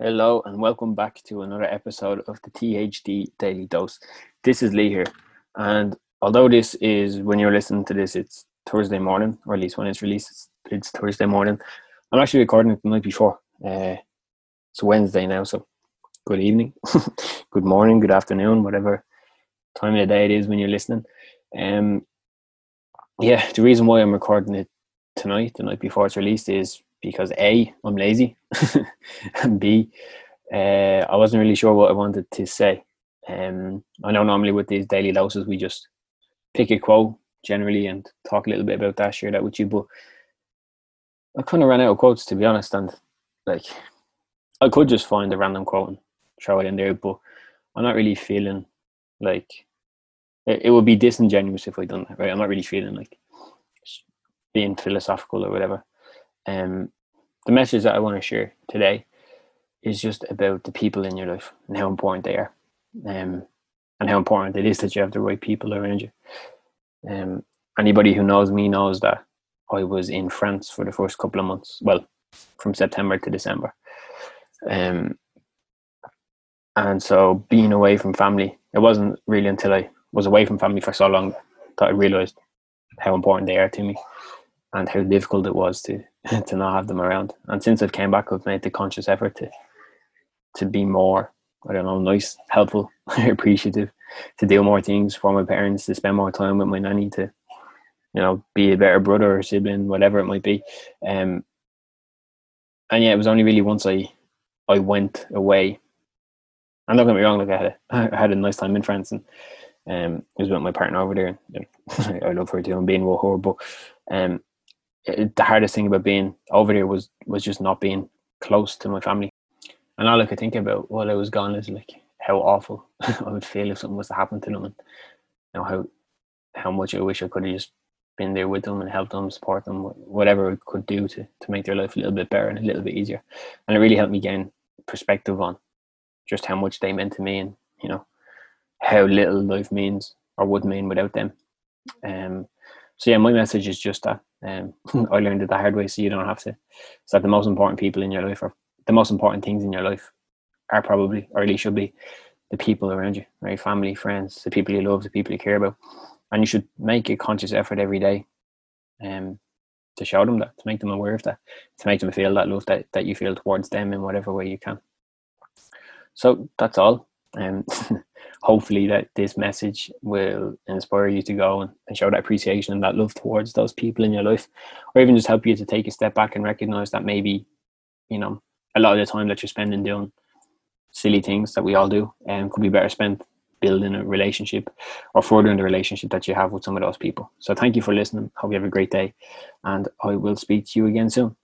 Hello and welcome back to another episode of the THD Daily Dose. This is Lee here, and although this is when you're listening to this, it's Thursday morning, or at least when it's released, it's, it's Thursday morning. I'm actually recording it the night before. Uh, it's Wednesday now, so good evening, good morning, good afternoon, whatever time of the day it is when you're listening. Um, yeah, the reason why I'm recording it tonight, the night before it's released, is because A, I'm lazy, and B, uh, I wasn't really sure what I wanted to say. Um, I know normally with these daily doses we just pick a quote generally and talk a little bit about that, share that with you. But I kind of ran out of quotes to be honest, and like I could just find a random quote and throw it in there, but I'm not really feeling like it, would be disingenuous if I done that. Right? I'm not really feeling like being philosophical or whatever. Um, the message that I want to share today is just about the people in your life and how important they are, um, and how important it is that you have the right people around you. Um, anybody who knows me knows that I was in France for the first couple of months. Well, from September to December. Um, and so being away from family, it wasn't really until I was away from family for so long that I realized how important they are to me and how difficult it was to to not have them around. And since I've came back, I've made the conscious effort to to be more, I don't know, nice, helpful, appreciative, to do more things for my parents, to spend more time with my nanny, to you know, be a better brother or sibling, whatever it might be. Um, and yeah, it was only really once I I went away. And don't get me wrong, like I had a, I had a nice time in France and um, it was with my partner over there. And, I love her too and being with her, but um, it, the hardest thing about being over there was was just not being close to my family. And all I could think about while I was gone is like how awful I would feel if something was to happen to them, and you know how how much I wish I could have just been there with them and helped them, support them, whatever I could do to to make their life a little bit better and a little bit easier. And it really helped me gain perspective on just how much they meant to me, and you know how little life means or would mean without them. Um, so yeah, my message is just that um, I learned it the hard way, so you don't have to. So the most important people in your life, or the most important things in your life, are probably, or at least should be, the people around you, right? Family, friends, the people you love, the people you care about, and you should make a conscious effort every day, um, to show them that, to make them aware of that, to make them feel that love that that you feel towards them in whatever way you can. So that's all. Um, hopefully that this message will inspire you to go and, show that appreciation and that love towards those people in your life or even just help you to take a step back and recognize that maybe you know a lot of the time that you're spending doing silly things that we all do and um, could be better spent building a relationship or furthering the relationship that you have with some of those people. So thank you for listening. Hope you have a great day and i will speak to you again soon